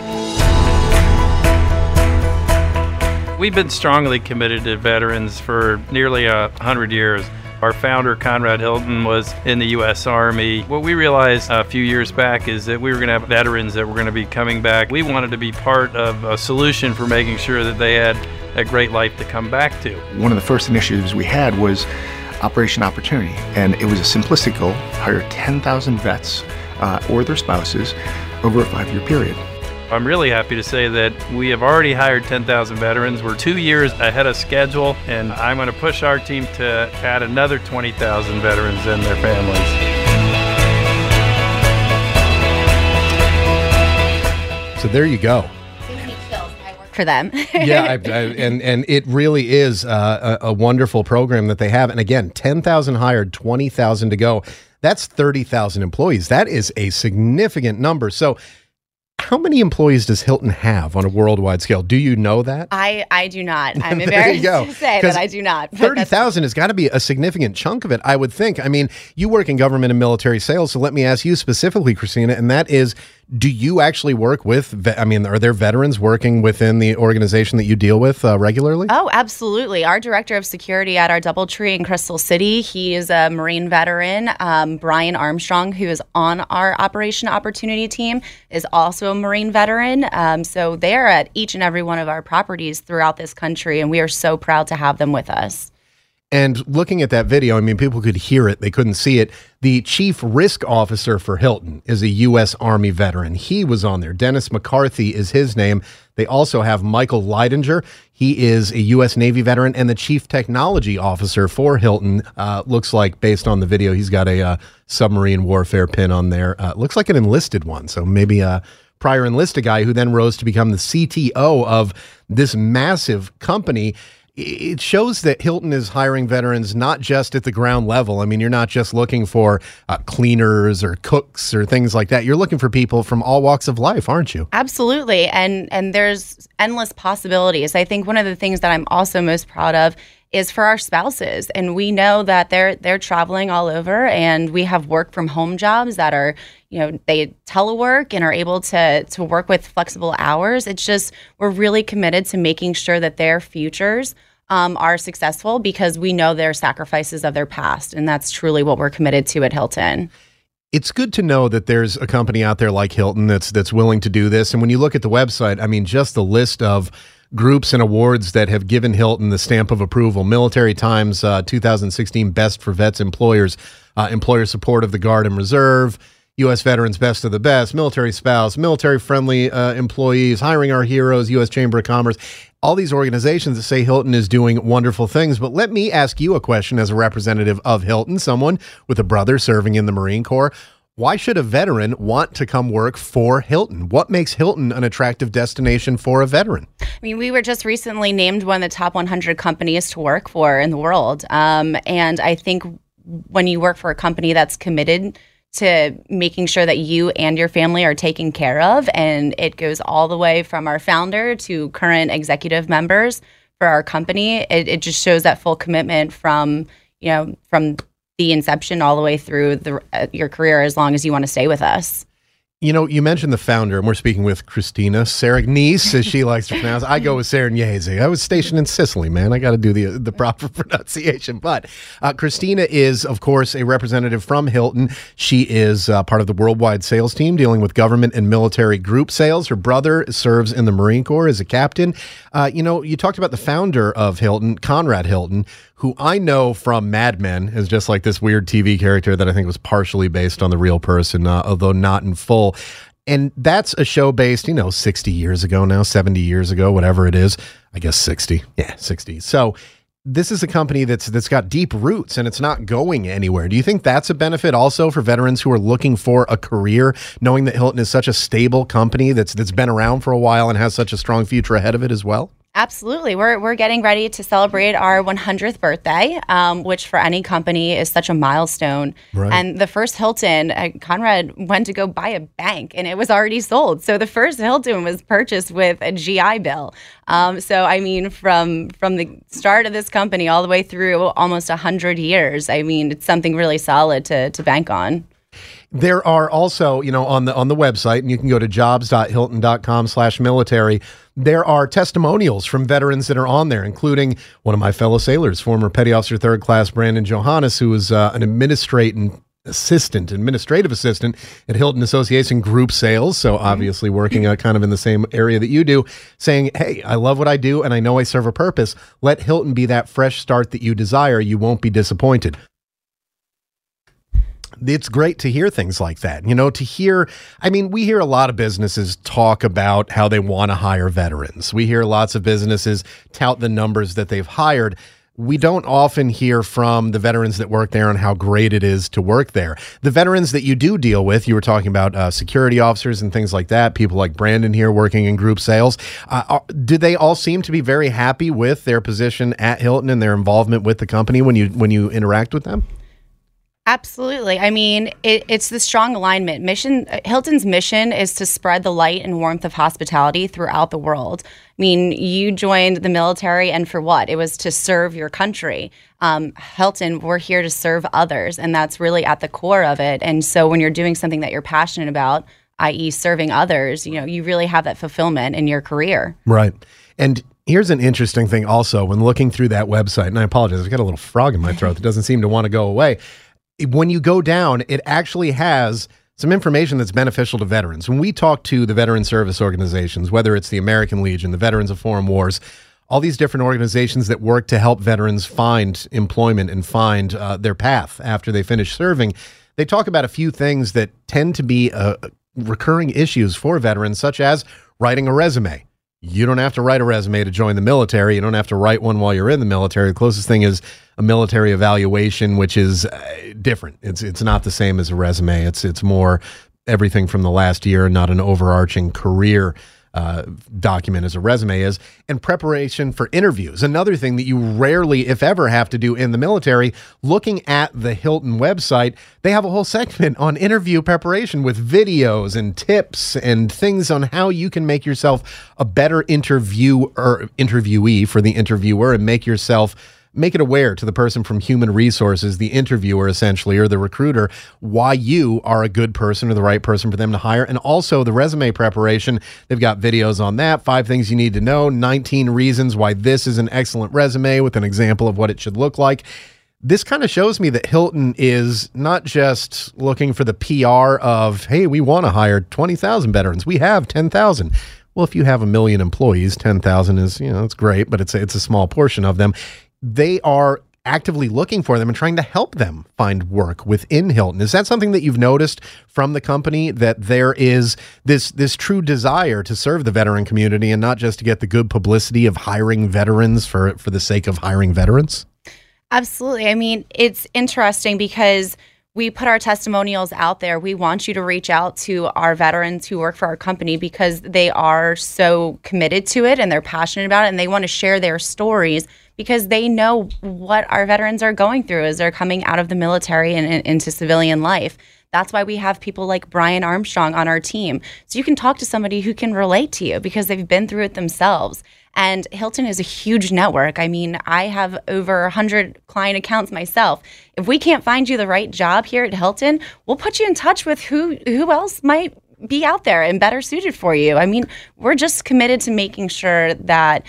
We've been strongly committed to veterans for nearly a hundred years. Our founder, Conrad Hilton, was in the U.S. Army. What we realized a few years back is that we were going to have veterans that were going to be coming back. We wanted to be part of a solution for making sure that they had a great life to come back to. One of the first initiatives we had was Operation Opportunity, and it was a simplistic goal hire 10,000 vets uh, or their spouses over a five year period. I'm really happy to say that we have already hired 10,000 veterans. We're two years ahead of schedule, and I'm going to push our team to add another 20,000 veterans and their families. So there you go. for them. yeah, I, I, and and it really is uh, a, a wonderful program that they have. And again, ten thousand hired, twenty thousand to go. That's thirty thousand employees. That is a significant number. So. How many employees does Hilton have on a worldwide scale? Do you know that? I, I do not. I'm embarrassed to say that I do not. Thirty thousand has got to be a significant chunk of it, I would think. I mean, you work in government and military sales, so let me ask you specifically, Christina, and that is: Do you actually work with? I mean, are there veterans working within the organization that you deal with uh, regularly? Oh, absolutely. Our director of security at our Doubletree in Crystal City, he is a Marine veteran. Um, Brian Armstrong, who is on our Operation Opportunity team, is also a Marine veteran. Um, so they're at each and every one of our properties throughout this country, and we are so proud to have them with us. And looking at that video, I mean, people could hear it, they couldn't see it. The chief risk officer for Hilton is a U.S. Army veteran. He was on there. Dennis McCarthy is his name. They also have Michael Leidinger. He is a U.S. Navy veteran and the chief technology officer for Hilton. Uh, looks like, based on the video, he's got a uh, submarine warfare pin on there. Uh, looks like an enlisted one. So maybe a prior enlisted guy who then rose to become the CTO of this massive company it shows that Hilton is hiring veterans not just at the ground level. I mean, you're not just looking for uh, cleaners or cooks or things like that. You're looking for people from all walks of life, aren't you? Absolutely. And and there's endless possibilities. I think one of the things that I'm also most proud of is for our spouses. And we know that they're they're traveling all over and we have work from home jobs that are, you know, they telework and are able to to work with flexible hours. It's just we're really committed to making sure that their futures um, are successful because we know their sacrifices of their past. And that's truly what we're committed to at Hilton. It's good to know that there's a company out there like Hilton that's that's willing to do this. And when you look at the website, I mean, just the list of groups and awards that have given Hilton the stamp of approval. Military Times uh, 2016 Best for Vets Employers, uh, Employer Support of the Guard and Reserve, U.S. Veterans Best of the Best, Military Spouse, Military Friendly uh, Employees, Hiring Our Heroes, U.S. Chamber of Commerce. All these organizations that say Hilton is doing wonderful things. But let me ask you a question as a representative of Hilton, someone with a brother serving in the Marine Corps. Why should a veteran want to come work for Hilton? What makes Hilton an attractive destination for a veteran? I mean, we were just recently named one of the top 100 companies to work for in the world. Um, and I think when you work for a company that's committed to making sure that you and your family are taken care of, and it goes all the way from our founder to current executive members for our company, it, it just shows that full commitment from you know, from the inception all the way through the, uh, your career as long as you want to stay with us. You know, you mentioned the founder, and we're speaking with Christina Saragnese, as she likes to pronounce. I go with Saragnese. I was stationed in Sicily, man. I got to do the the proper pronunciation. But uh, Christina is, of course, a representative from Hilton. She is uh, part of the worldwide sales team dealing with government and military group sales. Her brother serves in the Marine Corps as a captain. Uh, you know, you talked about the founder of Hilton, Conrad Hilton, who I know from Mad Men is just like this weird TV character that I think was partially based on the real person, uh, although not in full. And that's a show based, you know, 60 years ago now, 70 years ago, whatever it is. I guess 60. Yeah, 60. So this is a company that's that's got deep roots and it's not going anywhere. Do you think that's a benefit also for veterans who are looking for a career, knowing that Hilton is such a stable company that's that's been around for a while and has such a strong future ahead of it as well? Absolutely. We're, we're getting ready to celebrate our 100th birthday, um, which for any company is such a milestone. Right. And the first Hilton, uh, Conrad went to go buy a bank and it was already sold. So the first Hilton was purchased with a GI Bill. Um, so, I mean, from, from the start of this company all the way through almost 100 years, I mean, it's something really solid to, to bank on. There are also, you know, on the on the website, and you can go to jobs.hilton.com slash military. There are testimonials from veterans that are on there, including one of my fellow sailors, former Petty Officer Third Class Brandon Johannes, who was uh, an administrating assistant, administrative assistant at Hilton Association Group Sales. So obviously working uh, kind of in the same area that you do, saying, "Hey, I love what I do, and I know I serve a purpose. Let Hilton be that fresh start that you desire. You won't be disappointed." It's great to hear things like that. You know, to hear, I mean, we hear a lot of businesses talk about how they want to hire veterans. We hear lots of businesses tout the numbers that they've hired. We don't often hear from the veterans that work there on how great it is to work there. The veterans that you do deal with, you were talking about uh, security officers and things like that, people like Brandon here working in group sales. Uh, are, do they all seem to be very happy with their position at Hilton and their involvement with the company when you when you interact with them? Absolutely. I mean, it, it's the strong alignment. Mission Hilton's mission is to spread the light and warmth of hospitality throughout the world. I mean, you joined the military, and for what? It was to serve your country. Um, Hilton, we're here to serve others, and that's really at the core of it. And so, when you're doing something that you're passionate about, i.e., serving others, you know, you really have that fulfillment in your career. Right. And here's an interesting thing also when looking through that website, and I apologize, I've got a little frog in my throat that doesn't seem to want to go away when you go down, it actually has some information that's beneficial to veterans. When we talk to the veteran service organizations, whether it's the American Legion, the Veterans of Foreign Wars, all these different organizations that work to help veterans find employment and find uh, their path after they finish serving, they talk about a few things that tend to be uh, recurring issues for veterans, such as writing a resume. You don't have to write a resume to join the military. You don't have to write one while you're in the military. The closest thing is a military evaluation, which is uh, different. It's it's not the same as a resume. It's it's more everything from the last year, not an overarching career uh, document as a resume is, and preparation for interviews. Another thing that you rarely, if ever, have to do in the military. Looking at the Hilton website, they have a whole segment on interview preparation with videos and tips and things on how you can make yourself a better interviewer, interviewee for the interviewer, and make yourself make it aware to the person from human resources, the interviewer essentially, or the recruiter, why you are a good person or the right person for them to hire. And also the resume preparation. They've got videos on that. Five things you need to know, 19 reasons why this is an excellent resume with an example of what it should look like. This kind of shows me that Hilton is not just looking for the PR of, hey, we want to hire 20,000 veterans. We have 10,000. Well, if you have a million employees, 10,000 is, you know, it's great, but it's a, it's a small portion of them they are actively looking for them and trying to help them find work within Hilton. Is that something that you've noticed from the company that there is this this true desire to serve the veteran community and not just to get the good publicity of hiring veterans for for the sake of hiring veterans? Absolutely. I mean, it's interesting because we put our testimonials out there. We want you to reach out to our veterans who work for our company because they are so committed to it and they're passionate about it and they want to share their stories because they know what our veterans are going through as they're coming out of the military and, and, into civilian life. That's why we have people like Brian Armstrong on our team. So you can talk to somebody who can relate to you because they've been through it themselves. And Hilton is a huge network. I mean, I have over 100 client accounts myself. If we can't find you the right job here at Hilton, we'll put you in touch with who who else might be out there and better suited for you. I mean, we're just committed to making sure that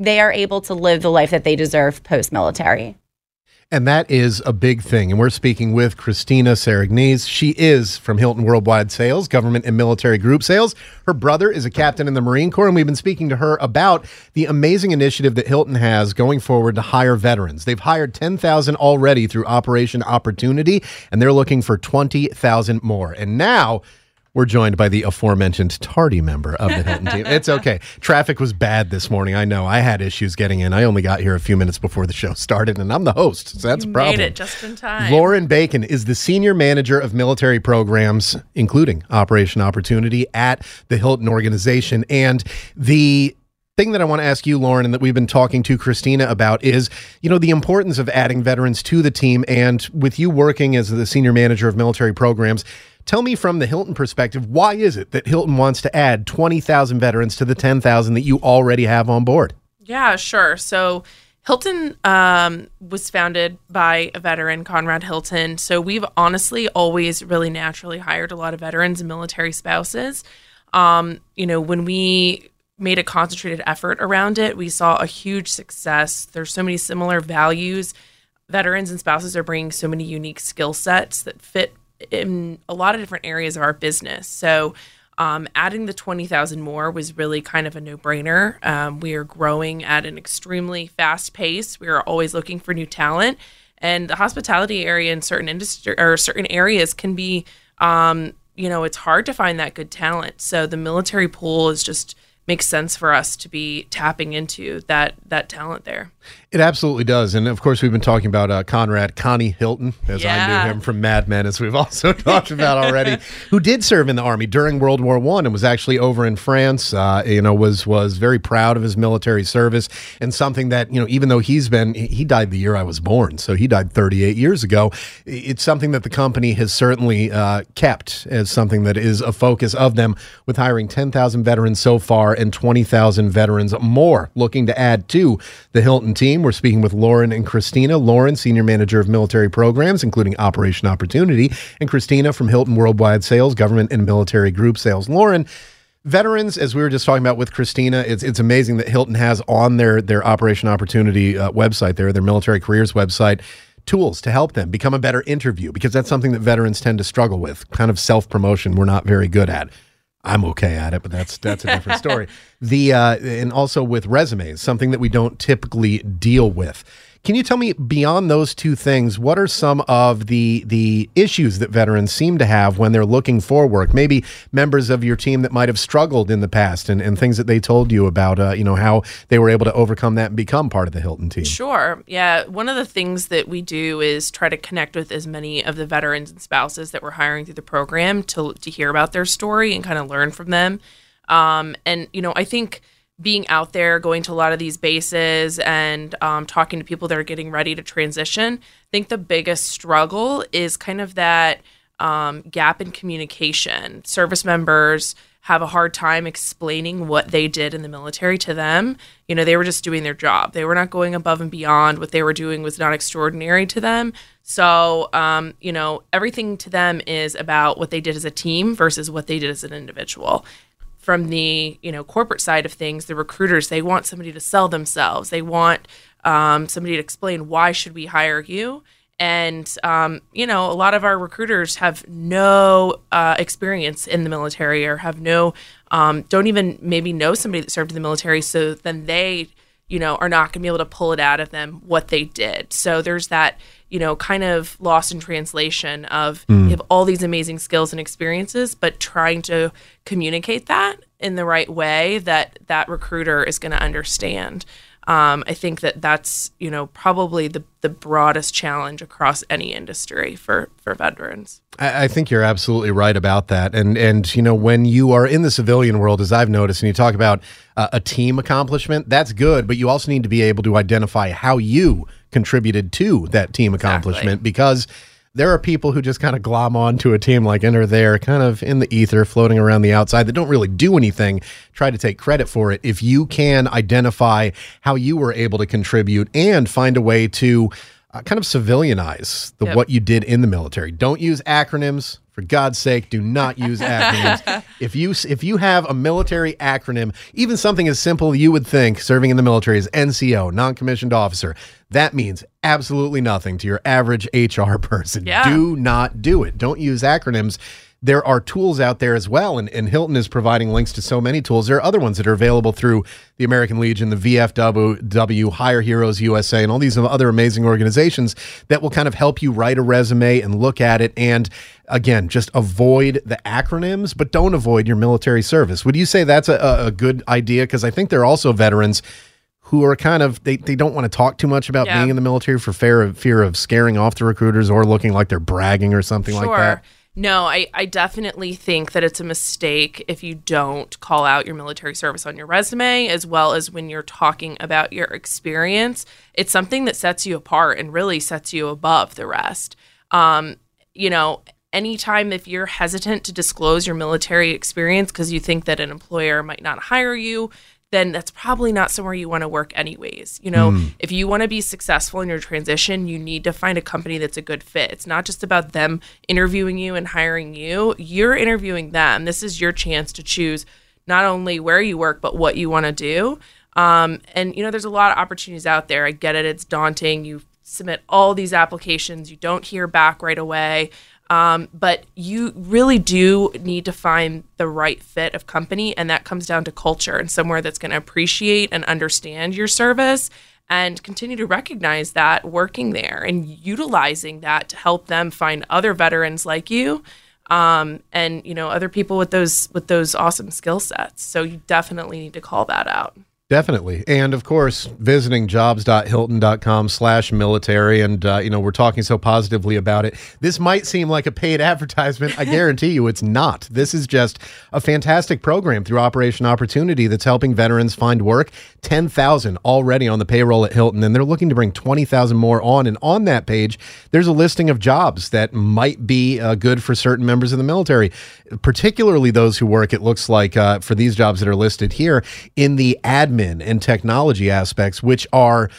they are able to live the life that they deserve post military. And that is a big thing. And we're speaking with Christina Serignes. She is from Hilton Worldwide Sales, Government and Military Group Sales. Her brother is a captain in the Marine Corps, and we've been speaking to her about the amazing initiative that Hilton has going forward to hire veterans. They've hired 10,000 already through Operation Opportunity, and they're looking for 20,000 more. And now we're joined by the aforementioned tardy member of the Hilton team. It's okay. Traffic was bad this morning. I know. I had issues getting in. I only got here a few minutes before the show started, and I'm the host, so that's you a problem. Made it just in time. Lauren Bacon is the senior manager of military programs, including Operation Opportunity at the Hilton organization, and the thing that I want to ask you, Lauren, and that we've been talking to Christina about is, you know, the importance of adding veterans to the team. And with you working as the senior manager of military programs, tell me from the Hilton perspective, why is it that Hilton wants to add 20,000 veterans to the 10,000 that you already have on board? Yeah, sure. So Hilton um, was founded by a veteran, Conrad Hilton. So we've honestly always really naturally hired a lot of veterans and military spouses. Um, you know, when we made a concentrated effort around it, we saw a huge success. There's so many similar values. Veterans and spouses are bringing so many unique skill sets that fit in a lot of different areas of our business. So, um, adding the 20,000 more was really kind of a no brainer. Um, we are growing at an extremely fast pace. We are always looking for new talent. And the hospitality area in certain industry or certain areas can be, um, you know, it's hard to find that good talent. So the military pool is just makes sense for us to be tapping into that that talent there. It absolutely does, and of course we've been talking about uh, Conrad Connie Hilton, as Yeah. I knew him from Mad Men, as we've also talked about already, who did serve in the army during World War One and was actually over in France. Uh, you know, was was very proud of his military service and something that you know, even though he's been he died the year I was born, so he died 38 years ago. It's something that the company has certainly uh, kept as something that is a focus of them, with hiring 10,000 veterans so far and 20,000 veterans more looking to add to the Hilton team. We're speaking with Lauren and Christina. Lauren, Senior Manager of Military Programs, including Operation Opportunity, and Christina from Hilton Worldwide Sales, Government and Military Group Sales. Lauren, veterans, as we were just talking about with Christina, it's, it's amazing that Hilton has on their, their Operation Opportunity uh, website, their, their military careers website, tools to help them become a better interview because that's something that veterans tend to struggle with. Kind of self promotion, we're not very good at. I'm okay at it, but that's that's a different story. The uh, and also with resumes, something that we don't typically deal with. Can you tell me beyond those two things, what are some of the the issues that veterans seem to have when they're looking for work? Maybe members of your team that might have struggled in the past, and, and things that they told you about, uh, you know, how they were able to overcome that and become part of the Hilton team. Sure. Yeah. One of the things that we do is try to connect with as many of the veterans and spouses that we're hiring through the program to, to hear about their story and kind of learn from them. Um, and, you know, I think being out there, going to a lot of these bases and um, talking to people that are getting ready to transition, I think the biggest struggle is kind of that um, gap in communication. Service members have a hard time explaining what they did in the military to them. You know, they were just doing their job. They were not going above and beyond. What they were doing was not extraordinary to them. So, um, you know, everything to them is about what they did as a team versus what they did as an individual. From the you know corporate side of things, the recruiters they want somebody to sell themselves. They want um, somebody to explain why should we hire you and um, you know a lot of our recruiters have no uh, experience in the military or have no um, don't even maybe know somebody that served in the military so then they you know are not going to be able to pull it out of them what they did so there's that you know kind of lost in translation of Mm. you have all these amazing skills and experiences but trying to communicate that in the right way that that recruiter is going to understand um, I think that that's you know probably the the broadest challenge across any industry for for veterans. I, I think you're absolutely right about that. And and you know when you are in the civilian world, as I've noticed, and you talk about uh, a team accomplishment, that's good. But you also need to be able to identify how you contributed to that team accomplishment because. There are people who just kind of glom onto a team like are there kind of in the ether floating around the outside. That don't really do anything. Try to take credit for it. If you can identify how you were able to contribute and find a way to uh, kind of civilianize the Yep. what you did in the military. Don't use acronyms for god's sake do not use acronyms. If you if you have a military acronym even something as simple you would think serving in the military is nco non-commissioned officer that means absolutely nothing to your average hr person. Yeah. do not do it. Don't use acronyms there are tools out there as well and, and hilton is providing links to so many tools. There are other ones that are available through the american legion the vfw hire heroes usa and all these other amazing organizations that will kind of help you write a resume and look at it and again just avoid the acronyms but don't avoid your military service. Would you say that's a, a good idea? Because i think there are also veterans who are kind of they, they don't want to talk too much about Yeah. being in the military for fear of fear of scaring off the recruiters or looking like they're bragging or something like that No, I, I definitely think that it's a mistake if you don't call out your military service on your resume, as well as when you're talking about your experience. It's something that sets you apart and really sets you above the rest. Um, you know, anytime if you're hesitant to disclose your military experience because you think that an employer might not hire you, then that's probably not somewhere you want to work anyways. You know, Mm. if you want to be successful in your transition, you need to find a company that's a good fit. It's not just about them interviewing you and hiring you. You're interviewing them. This is your chance to choose not only where you work, but what you want to do. Um, and, you know, there's a lot of opportunities out there. I get it. It's daunting. You submit all these applications, you don't hear back right away. Um, but you really do need to find the right fit of company, and that comes down to culture and somewhere that's going to appreciate and understand your service and continue to recognize that working there and utilizing that to help them find other veterans like you um, and you know other people with those with those awesome skill sets. So you definitely need to call that out Definitely. And of course, visiting jobs.hilton.com slash military. And, uh, you know, we're talking so positively about it. This might seem like a paid advertisement. I guarantee you it's not. This is just a fantastic program through Operation Opportunity that's helping veterans find work. 10,000 already on the payroll at Hilton, and they're looking to bring 20,000 more on. And on that page, there's a listing of jobs that might be uh, good for certain members of the military, particularly those who work, it looks like, uh, for these jobs that are listed here in the admin and technology aspects, which are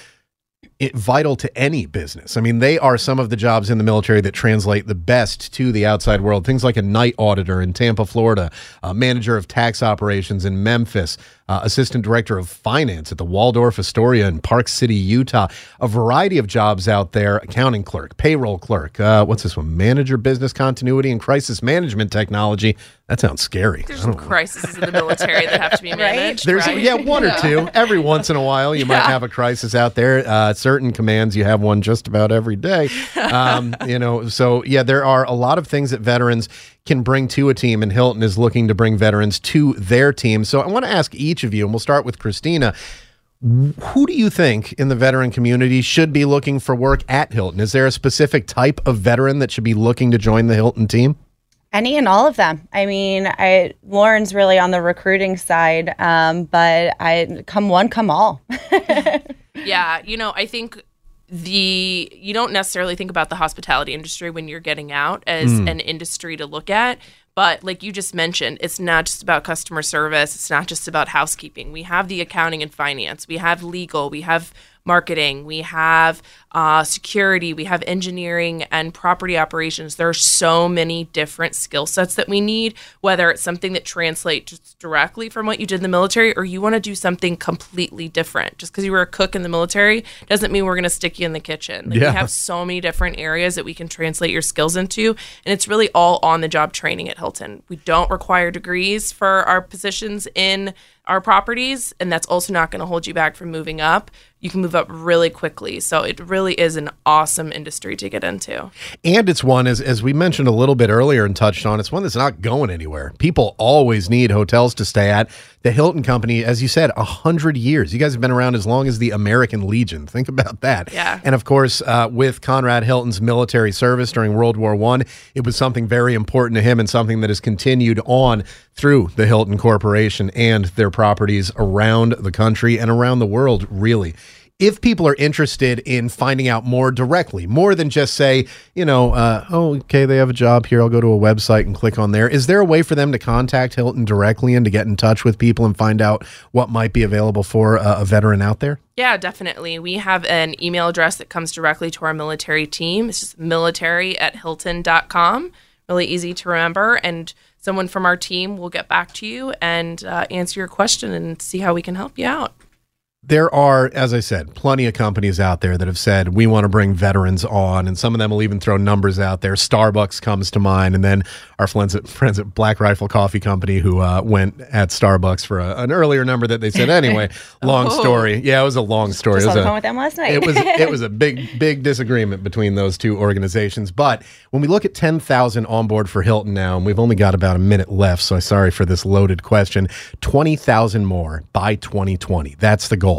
vital to any business. I mean, they are some of the jobs in the military that translate the best to the outside world. Things like a night auditor in Tampa, Florida, a manager of tax operations in Memphis, uh, assistant director of finance at the Waldorf Astoria in Park City, Utah. A variety of jobs out there: accounting clerk, payroll clerk. Uh, what's this one? Manager, business continuity and crisis management technology. That sounds scary. there's some know. crises in the military that have to be managed There's right? yeah, one or two. Every once in a while, you might Yeah. have a crisis out there. Uh, certain commands, you have one just about every day. Um, you know, so yeah, there are a lot of things that veterans can bring to a team, and Hilton is looking to bring veterans to their team. So I want to ask each of you, and we'll start with Christina. Who do you think in the veteran community should be looking for work at Hilton? Is there a specific type of veteran that should be looking to join the Hilton team? Any and all of them. I mean, I Lauren's really on the recruiting side, um, but I come one, come all. yeah, you know, I think the you don't necessarily think about the hospitality industry when you're getting out as Mm. an industry to look at. But like you just mentioned, it's not just about customer service. It's not just about housekeeping. We have the accounting and finance. We have legal. We have marketing. We have uh, security. We have engineering and property operations. There are so many different skill sets that we need, whether it's something that translates directly from what you did in the military or you want to do something completely different. Just because you were a cook in the military doesn't mean we're going to stick you in the kitchen. Like, Yeah. We have so many different areas that we can translate your skills into, and it's really all on the job training at Hilton. We don't require degrees for our positions in our properties, and that's also not going to hold you back from moving up. You can move up really quickly. So it really is an awesome industry to get into. And it's one, as, as we mentioned a little bit earlier and touched on, it's one that's not going anywhere. People always need hotels to stay at. The Hilton Company, as you said, a hundred years. You guys have been around as long as the American Legion. Think about that. Yeah. And of course, uh, with Conrad Hilton's military service during World War One, it was something very important to him and something that has continued on through the Hilton Corporation and their properties around the country and around the world, really. If people are interested in finding out more directly, more than just say, you know, uh, oh, okay, they have a job here. I'll go to a website and click on there. Is there a way for them to contact Hilton directly and to get in touch with people and find out what might be available for a, a veteran out there? Yeah, definitely. We have an email address that comes directly to our military team. It's just military at hilton.com. Really easy to remember. And someone from our team will get back to you and uh, answer your question and see how we can help you out there are, as I said, plenty of companies out there that have said we want to bring veterans on, and some of them will even throw numbers out there. Starbucks comes to mind, and then our friends at, friends at Black Rifle Coffee Company who uh, went at Starbucks for a, an earlier number that they said. Anyway, long oh. story. Yeah, it was a long story. Just it was on the phone with them last night. it was it was a big big disagreement between those two organizations. But when we look at ten thousand on board for Hilton now, and we've only got about a minute left, so sorry for this loaded question. Twenty thousand more by 2020. That's the goal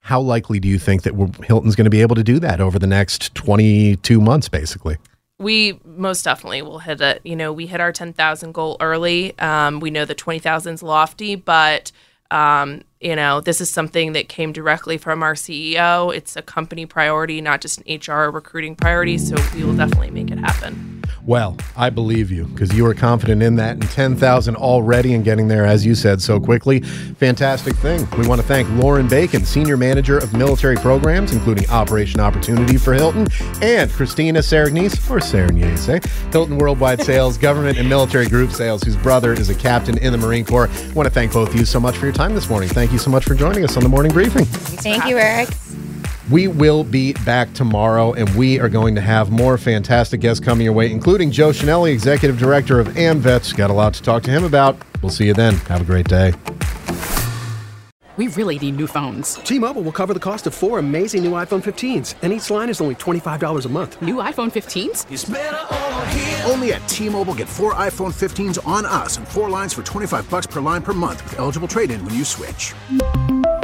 how likely do you think that Hilton's going to be able to do that over the next 22 months, basically? We most definitely will hit it. You know, we hit our 10,000 goal early. Um, we know the 20,000 is lofty, but um, you know, this is something that came directly from our CEO. It's a company priority, not just an HR recruiting priority. So we will definitely make it happen. Well, I believe you because you were confident in that and 10,000 already and getting there, as you said, so quickly. Fantastic thing. We want to thank Lauren Bacon, Senior Manager of Military Programs, including Operation Opportunity for Hilton, and Christina Saragnese, or Saragnese, eh? Hilton Worldwide Sales, Government and Military Group Sales, whose brother is a captain in the Marine Corps. I want to thank both of you so much for your time this morning. Thank you so much for joining us on the morning briefing. Thank you, Eric. We will be back tomorrow, and we are going to have more fantastic guests coming your way, including Joe Chenelly, Executive Director of AMVETS. Got a lot to talk to him about. We'll see you then. Have a great day. We really need new phones. T-Mobile will cover the cost of four amazing new iPhone 15s, and each line is only $25 a month. New iPhone 15s? Only at T-Mobile get four iPhone 15s on us and four lines for 25 bucks per line per month with eligible trade-in when you switch.